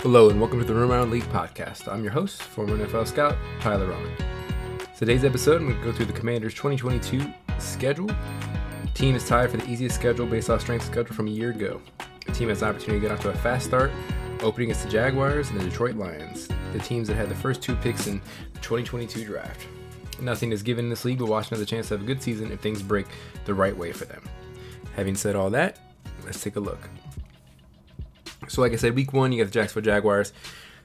Hello and welcome to the Room Around League podcast. I'm your host, former NFL scout Tyler Roman. Today's episode, I'm going to go through the Commanders' 2022 schedule. The team is tied for the easiest schedule based off strength schedule from a year ago. The team has an opportunity to get off to a fast start, opening against the Jaguars and the Detroit Lions, the teams that had the first two picks in the 2022 draft. Nothing is given in this league, but Washington has a chance to have a good season if things break the right way for them. Having said all that, let's take a look. So, like I said, week one, you got the Jacksonville Jaguars.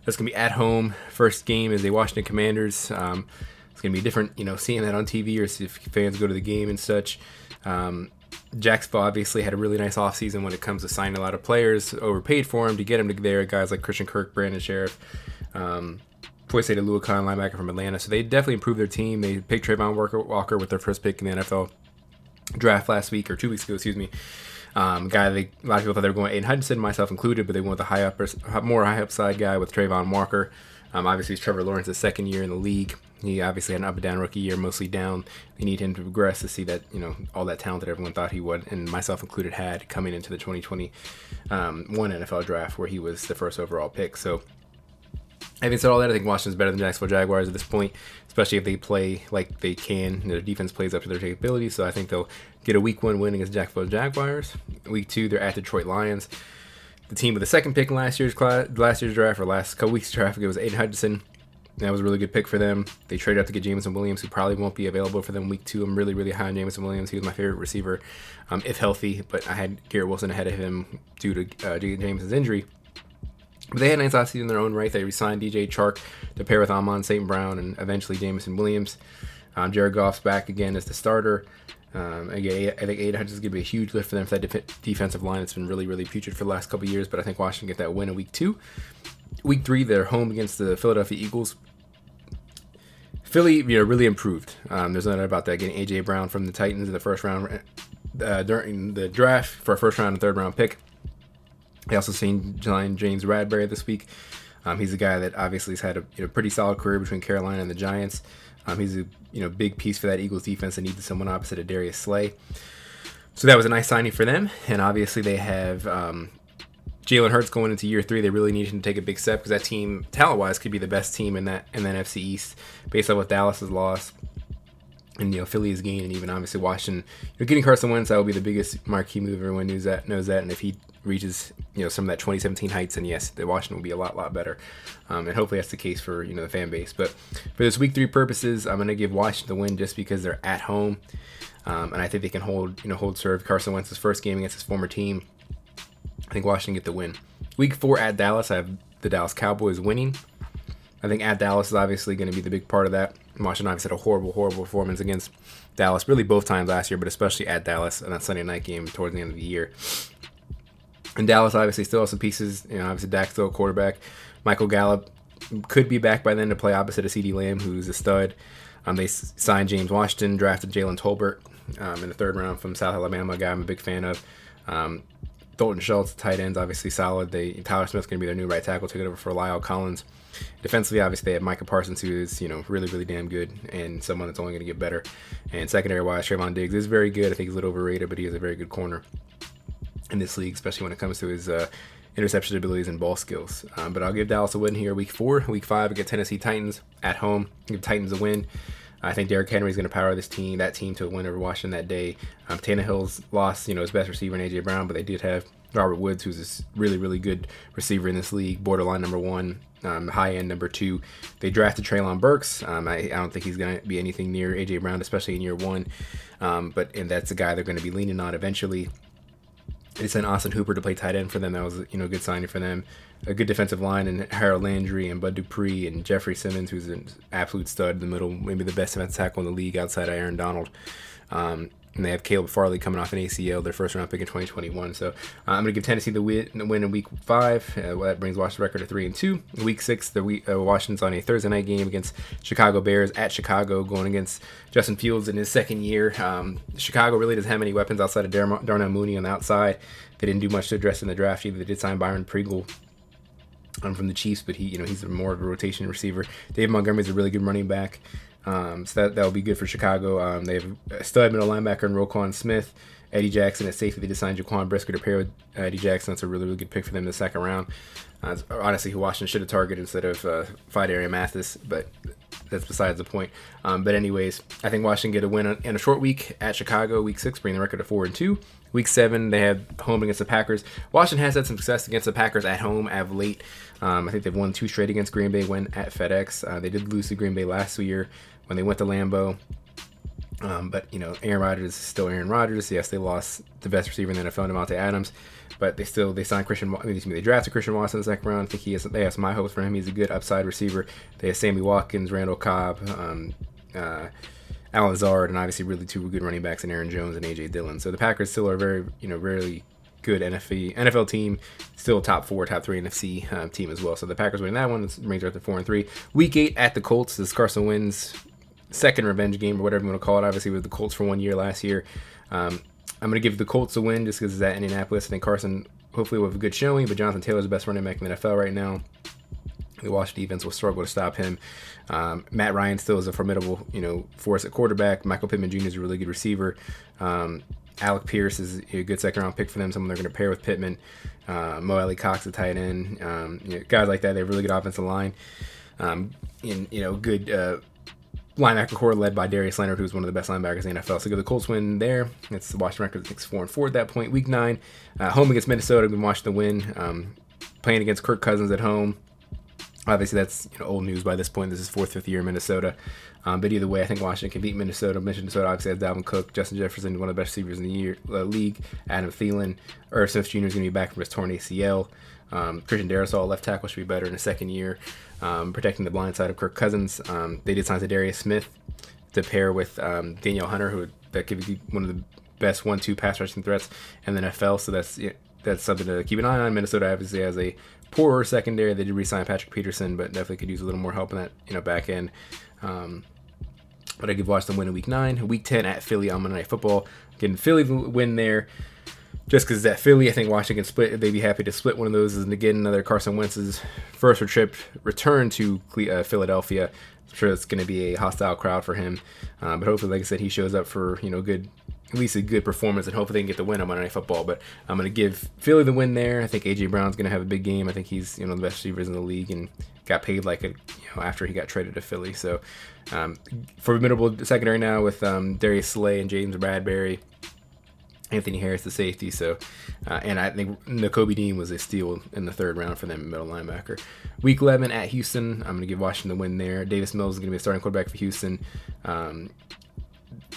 That's going to be at home. First game is the Washington Commanders. Um, it's going to be different, you know, seeing that on TV or if fans go to the game and such. Um, Jacksonville obviously had a really nice offseason when it comes to signing a lot of players, overpaid for them to get them to there. Guys like Christian Kirk, Brandon Scherff, um, Foyesade Oluokun, linebacker from Atlanta. So they definitely improved their team. They picked Walker, Walker with their first pick in the NFL draft last week or two weeks ago, excuse me. Um, guy they, a lot of people thought they were going Aidan Hutchinson, myself included, but they went with a high upper, more high upside guy with Travon Walker. Um, obviously, it's Trevor Lawrence's second year in the league. He obviously had an up and down rookie year, mostly down. They need him to progress to see that you know all that talent that everyone thought he would, and myself included, had coming into the 2021 um, NFL draft where he was the first overall pick. So Having said all that, I think Washington's better than Jacksonville Jaguars at this point, especially if they play like they can. Their defense plays up to their capabilities, so I think they'll get a week one win against Jacksonville Jaguars. Week two, they're at Detroit Lions. The team with the second pick in last year's class, last year's draft or last couple weeks draft, it was Aidan Hutchinson. That was a really good pick for them. They traded up to get Jameson Williams, who probably won't be available for them week two. I'm really, really high on Jameson Williams. He was my favorite receiver, um, if healthy, but I had Garrett Wilson ahead of him due to uh, injury. But they had a nice offseason in their own right. They re-signed DJ Chark to pair with Amon St. Brown and eventually Jameson Williams. Um, Jared Goff's back again as the starter. Um, again, I think Aidan Hutchinson is going to be a huge lift for them for that def- defensive line. It's been really, really putrid for the last couple of years, but I think Washington get that win in week two. Week three, they're home against the Philadelphia Eagles. Philly, you know, really improved. Um, there's nothing about that. Getting AJ Brown from the Titans in the first round uh, during the draft for a first round and third round pick. I also seen James Bradberry this week. Um, he's a guy that obviously has had a you know, pretty solid career between Carolina and the Giants. Um, he's a you know big piece for that Eagles defense that needed someone opposite of Darius Slay. So that was a nice signing for them. And obviously they have um, Jalen Hurts going into year three. They really need him to take a big step because that team, talent wise, could be the best team in that in that NFC East based on what Dallas has lost and you know Philly is gained, and even obviously Washington. You know, getting Carson Wentz that will be the biggest marquee move. Everyone knows that. Knows that, and if he reaches you know some of that 2017 heights, and yes, the Washington will be a lot lot better. Um, and hopefully that's the case for you know the fan base. But for this week three purposes, I'm gonna give Washington the win just because they're at home, um, and I think they can hold you know hold serve. Carson Wentz's first game against his former team. I think Washington get the win. Week four at Dallas, I have the Dallas Cowboys winning. I think at Dallas is obviously going to be the big part of that. Washington obviously had a horrible, horrible performance against Dallas, really both times last year, but especially at Dallas in that Sunday night game towards the end of the year. And Dallas obviously still has some pieces. You know, obviously Dak still a quarterback. Michael Gallup could be back by then to play opposite of CeeDee Lamb, who's a stud. Um, they signed James Washington, drafted Jalen Tolbert um, in the third round from South Alabama, a guy I'm a big fan of. Um, Dalton Schultz, tight ends, obviously solid. They Tyler Smith's going to be their new right tackle, taking over for La'el Collins. Defensively, obviously, they have Micah Parsons, who is you know really really damn good and someone that's only going to get better. And secondary wise, Trevon Diggs is very good. I think he's a little overrated, but he is a very good corner in this league, especially when it comes to his uh, interception abilities and ball skills. Um, but I'll give Dallas a win here, week four. Week five, against Tennessee Titans at home. Give Titans a win. I think Derrick Henry is going to power this team, that team, to a win over Washington that day. Um, Tannehill's lost, you know, his best receiver in AJ Brown, but they did have Robert Woods, who's a really, really good receiver in this league, borderline number one, um, high end number two. They drafted Treylon Burks. Um, I, I, don't think he's going to be anything near AJ Brown, especially in year one. Um, but and that's a guy they're going to be leaning on eventually. They sent Austin Hooper to play tight end for them. That was you know a good signing for them. A good defensive line and Harold Landry and Bud Dupree and Jeffrey Simmons, who's an absolute stud in the middle, maybe the best defensive tackle in the league outside of Aaron Donald. Um, and they have Caleb Farley coming off an ACL, their first round pick in 2021. So uh, I'm going to give Tennessee the win, the win in week five. Uh, well, that brings Washington record to three and two. In week six, the week, uh, Washington's on a Thursday night game against Chicago Bears at Chicago, going against Justin Fields in his second year. Um, Chicago really doesn't have any weapons outside of Dar- Darnell Mooney on the outside. They didn't do much to address in the draft either. They did sign Byron Pringle um, from the Chiefs, but he, you know, he's more of a rotation receiver. Dave Montgomery's a really good running back. Um, so that that'll be good for Chicago. Um, they have a stud middle linebacker in Roquan Smith, Eddie Jackson at safety. They just signed Jaquan Brisker to pair with Eddie Jackson. That's a really, really good pick for them in the second round. Uh, honestly, who Washington should have targeted instead of uh, Phidarian Mathis, but that's besides the point. Um, but anyways, I think Washington get a win in a short week at Chicago, week six, bringing the record to four and two. Week seven, they had home against the Packers. Washington has had some success against the Packers at home of late. Um, I think they've won two straight against Green Bay, went at FedEx. Uh, they did lose to Green Bay last year when they went to Lambeau. Um, but you know, Aaron Rodgers is still Aaron Rodgers. Yes, they lost the best receiver in the NFL, Davante Adams, but they still they signed Christian. I mean, they drafted Christian Watson in the second round. I think he has they have my hopes for him. He's a good upside receiver. They have Sammy Watkins, Randall Cobb, um, uh, Allen Lazard, and obviously really two good running backs in Aaron Jones and AJ Dillon. So the Packers still are very you know really good NFL NFL team, still top four, top three NFC um, team as well. So the Packers winning that one brings up to four and three. Week eight at the Colts. This Carson Wentz second revenge game or whatever you want to call it. Obviously with the Colts for one year last year. Um, I'm going to give the Colts a win just because it's at Indianapolis. I think Carson hopefully will have a good showing, but Jonathan Taylor's the best running back in the NFL right now. The Washington defense will struggle to stop him. Um, Matt Ryan still is a formidable, you know, force at quarterback. Michael Pittman Jr. is a really good receiver. Um, Alec Pierce is a good second round pick for them. Someone they're going to pair with Pittman. Uh, Mo Alie-Cox, a tight end. Um, you know, guys like that. They have really good offensive line. Um, and you know, good uh, linebacker corps led by Darius Leonard, who's one of the best linebackers in the NFL. So go the Colts win there. It's the Washington record six four and four at that point. Week nine, uh, home against Minnesota. We watched the win. Um, playing against Kirk Cousins at home. Obviously, that's you know, old news by this point. This is fourth, fifth year in Minnesota. Um, but either way, I think Washington can beat Minnesota. Minnesota obviously has Dalvin Cook, Justin Jefferson, one of the best receivers in the year, uh, league. Adam Thielen, Irv Smith Jr. is going to be back from his torn ACL. Um, Christian Darrisaw, left tackle, should be better in the second year, um, protecting the blind side of Kirk Cousins. Um, they did sign Darius Smith to pair with um, Danielle Hunter, who that could be one of the best one-two pass rushing threats in the NFL. So that's that's something to keep an eye on. Minnesota obviously has a poorer secondary. They did re-sign Patrick Peterson, but definitely could use a little more help in that you know back end. Um, but I give Washington win in week nine. Week 10 at Philly on Monday Night Football. Getting Philly win there just because that Philly, I think Washington split. They'd be happy to split one of those and again another Carson Wentz's first trip return to uh, Philadelphia. I'm sure it's going to be a hostile crowd for him, uh, but hopefully, like I said, he shows up for you know good, at least a good performance, and hopefully they can get the win on Monday Night Football. But I'm going to give Philly the win there. I think AJ Brown's going to have a big game. I think he's you know the best receivers in the league and got paid like a you know after he got traded to Philly. So um, formidable secondary now with um, Darius Slay and James Bradberry. Anthony Harris, the safety. So, uh, and I think Nakobe Dean was a steal in the third round for them, middle linebacker. Week 11 at Houston. I'm going to give Washington the win there. Davis Mills is going to be a starting quarterback for Houston. Um,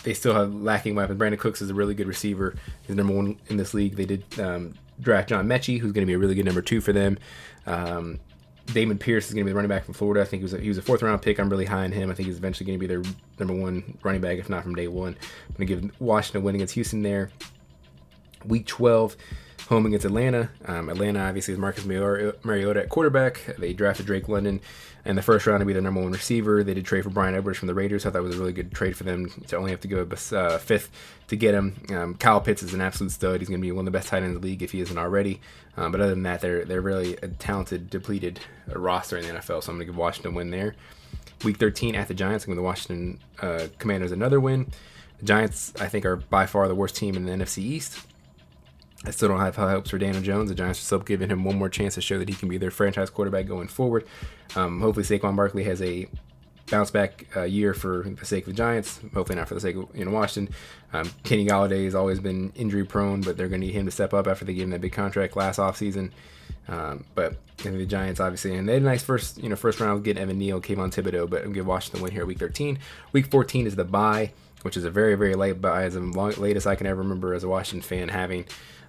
they still have lacking weapons. Brandin Cooks is a really good receiver. He's number one in this league. They did um, draft John Metchie, who's going to be a really good number two for them. Um, Dameon Pierce is going to be the running back from Florida. I think he was a, he was a fourth round pick. I'm really high on him. I think he's eventually going to be their number one running back, if not from day one. I'm going to give Washington a win against Houston there. Week 12, home against Atlanta. Um, Atlanta obviously is Marcus Mariota at quarterback. They drafted Drake London in the first round to be their number one receiver. They did trade for Bryan Edwards from the Raiders. I thought it was a really good trade for them to only have to go a uh, fifth to get him. Um, Kyle Pitts is an absolute stud. He's going to be one of the best tight ends in the league if he isn't already. Um, but other than that, they're they're really a talented, depleted roster in the NFL. So I'm going to give Washington a win there. Week 13 at the Giants. I'm going to Washington uh, Commanders another win. The Giants, I think, are by far the worst team in the NFC East. I still don't have high hopes for Daniel Jones. The Giants are still giving him one more chance to show that he can be their franchise quarterback going forward. Um, hopefully, Saquon Barkley has a bounce back uh, year for the sake of the Giants. Hopefully, not for the sake of you know Washington. Um, Kenny Golladay has always been injury prone, but they're going to need him to step up after they gave him that big contract last offseason. Um, but the Giants obviously, and they had a nice first you know first round getting Evan Neal, Kayvon Thibodeaux, but give Washington win here week 13. Week 14 is the bye, which is a very very late bye, as the latest I can ever remember as a Washington fan having.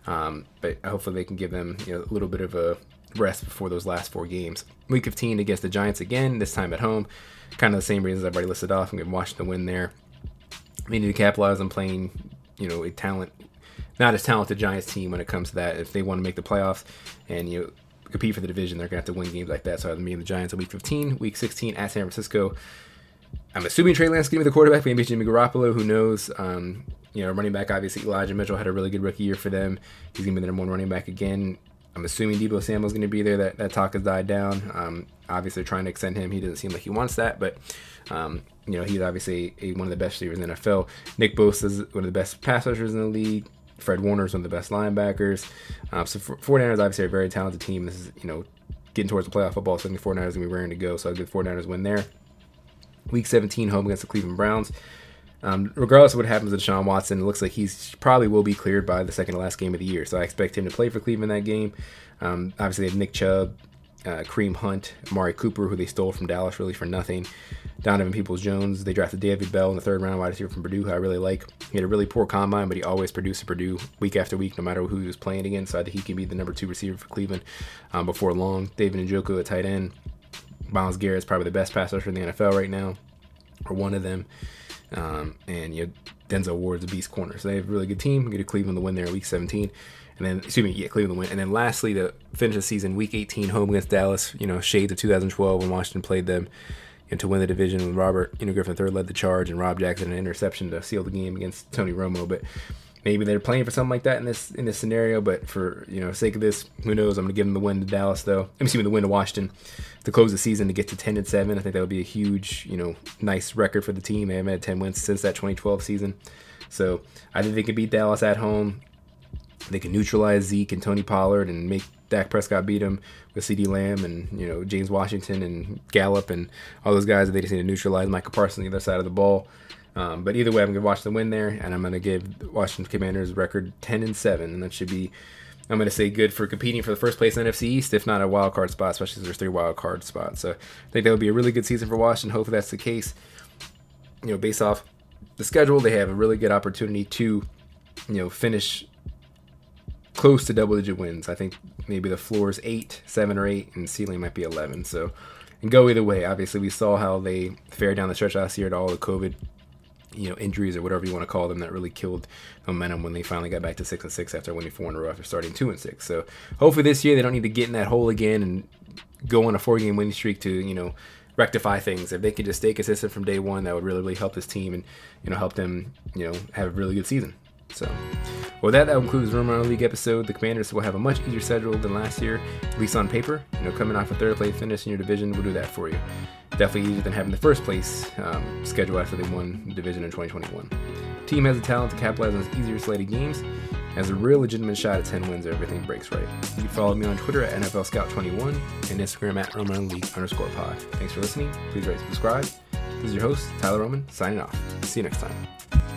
Um, but hopefully they can give them you know, a little bit of a rest before those last four games. Week 15 against the Giants again, this time at home. Kind of the same reasons I've already listed off. I'm going to watch the win there. They need to capitalize on playing, you know, a talent, not as talented Giants team when it comes to that. If they want to make the playoffs and you know, compete for the division, they're going to have to win games like that. So I'm mean the Giants in week 15, week 16 at San Francisco. I'm assuming Trey Lance going to be the quarterback, maybe Jimmy Garoppolo. Who knows? Um, you know, running back, obviously, Elijah Mitchell had a really good rookie year for them. He's going to be the number one running back again. I'm assuming Deebo Samuel's going to be there. That, that talk has died down. Um, obviously, trying to extend him. He doesn't seem like he wants that, but, um, you know, he's obviously a, one of the best receivers in the NFL. Nick Bosa is one of the best pass rushers in the league. Fred Warner is one of the best linebackers. Um, so 49ers obviously are a very talented team. This is, you know, getting towards the playoff football, so I think the 49ers are going to be raring to go. So I'll give 49ers win there. Week 17, home against the Cleveland Browns. Um, regardless of what happens with Sean Watson, it looks like he's probably will be cleared by the second to last game of the year. So I expect him to play for Cleveland that game. Um, obviously, they have Nick Chubb, uh, Kareem Hunt, Amari Cooper, who they stole from Dallas really for nothing. Donovan Peoples Jones. They drafted David Bell in the third round, wide receiver from Purdue, who I really like. He had a really poor combine, but he always produced at Purdue week after week, no matter who he was playing against. So I think he can be the number two receiver for Cleveland um, before long. David Njoku at tight end. Garrett is probably the best pass rusher in the NFL right now, or one of them. Um, and you know, Denzel Ward's a beast corner. So they have a really good team. Get a Cleveland to win there in week 17. And then, excuse me, yeah, Cleveland win. And then lastly, to finish the season, week 18, home against Dallas, you know, shades of 2012 when Washington played them and to win the division when Robert, you know, Griffin III led the charge and Rob Jackson an interception to seal the game against Tony Romo. But maybe they're playing for something like that in this in this scenario. But for you know sake of this, who knows? I'm gonna give them the win to Dallas though. I'm assuming the win to Washington to close the season to get to 10 and seven. I think that would be a huge you know nice record for the team. They haven't had 10 wins since that 2012 season, so I think they can beat Dallas at home. They can neutralize Zeke and Tony Pollard and make Dak Prescott beat him with CeeDee Lamb and you know James Washington and Gallup and all those guys. That they just need to neutralize Micah Parsons on the other side of the ball. Um, but either way, I'm gonna watch the win there, and I'm gonna give Washington Commanders record 10 and seven, and that should be. I'm to say good for competing for the first place in NFC East, if not a wild card spot, especially since there's three wild card spots. So I think that would be a really good season for Washington. Hopefully that's the case. You know, based off the schedule, they have a really good opportunity to, you know, finish close to double digit wins. I think maybe the floor is eight, seven or eight, and ceiling might be 11. So, and go either way. Obviously, we saw how they fared down the stretch last year to all the COVID, you know, injuries or whatever you want to call them that really killed momentum when they finally got back to six and six after winning four in a row after starting two and six. So, hopefully this year they don't need to get in that hole again and go on a four game winning streak to you know rectify things. If they could just stay consistent from day one, that would really really help this team and you know help them you know have a really good season. So, well, that, that concludes Around League episode. The Commanders will have a much easier schedule than last year, at least on paper. You know, coming off a third place finish in your division will do that for you. Definitely easier than having the first place um, schedule after they won the division in 2021. Team has the talent to capitalize on its easier slated games, has a real legitimate shot at 10 wins if everything breaks right. You can follow me on Twitter at NFL Scout21 and Instagram at Roman League underscore pod. Thanks for listening. Please rate and subscribe. This is your host, Tyler Roman, signing off. See you next time.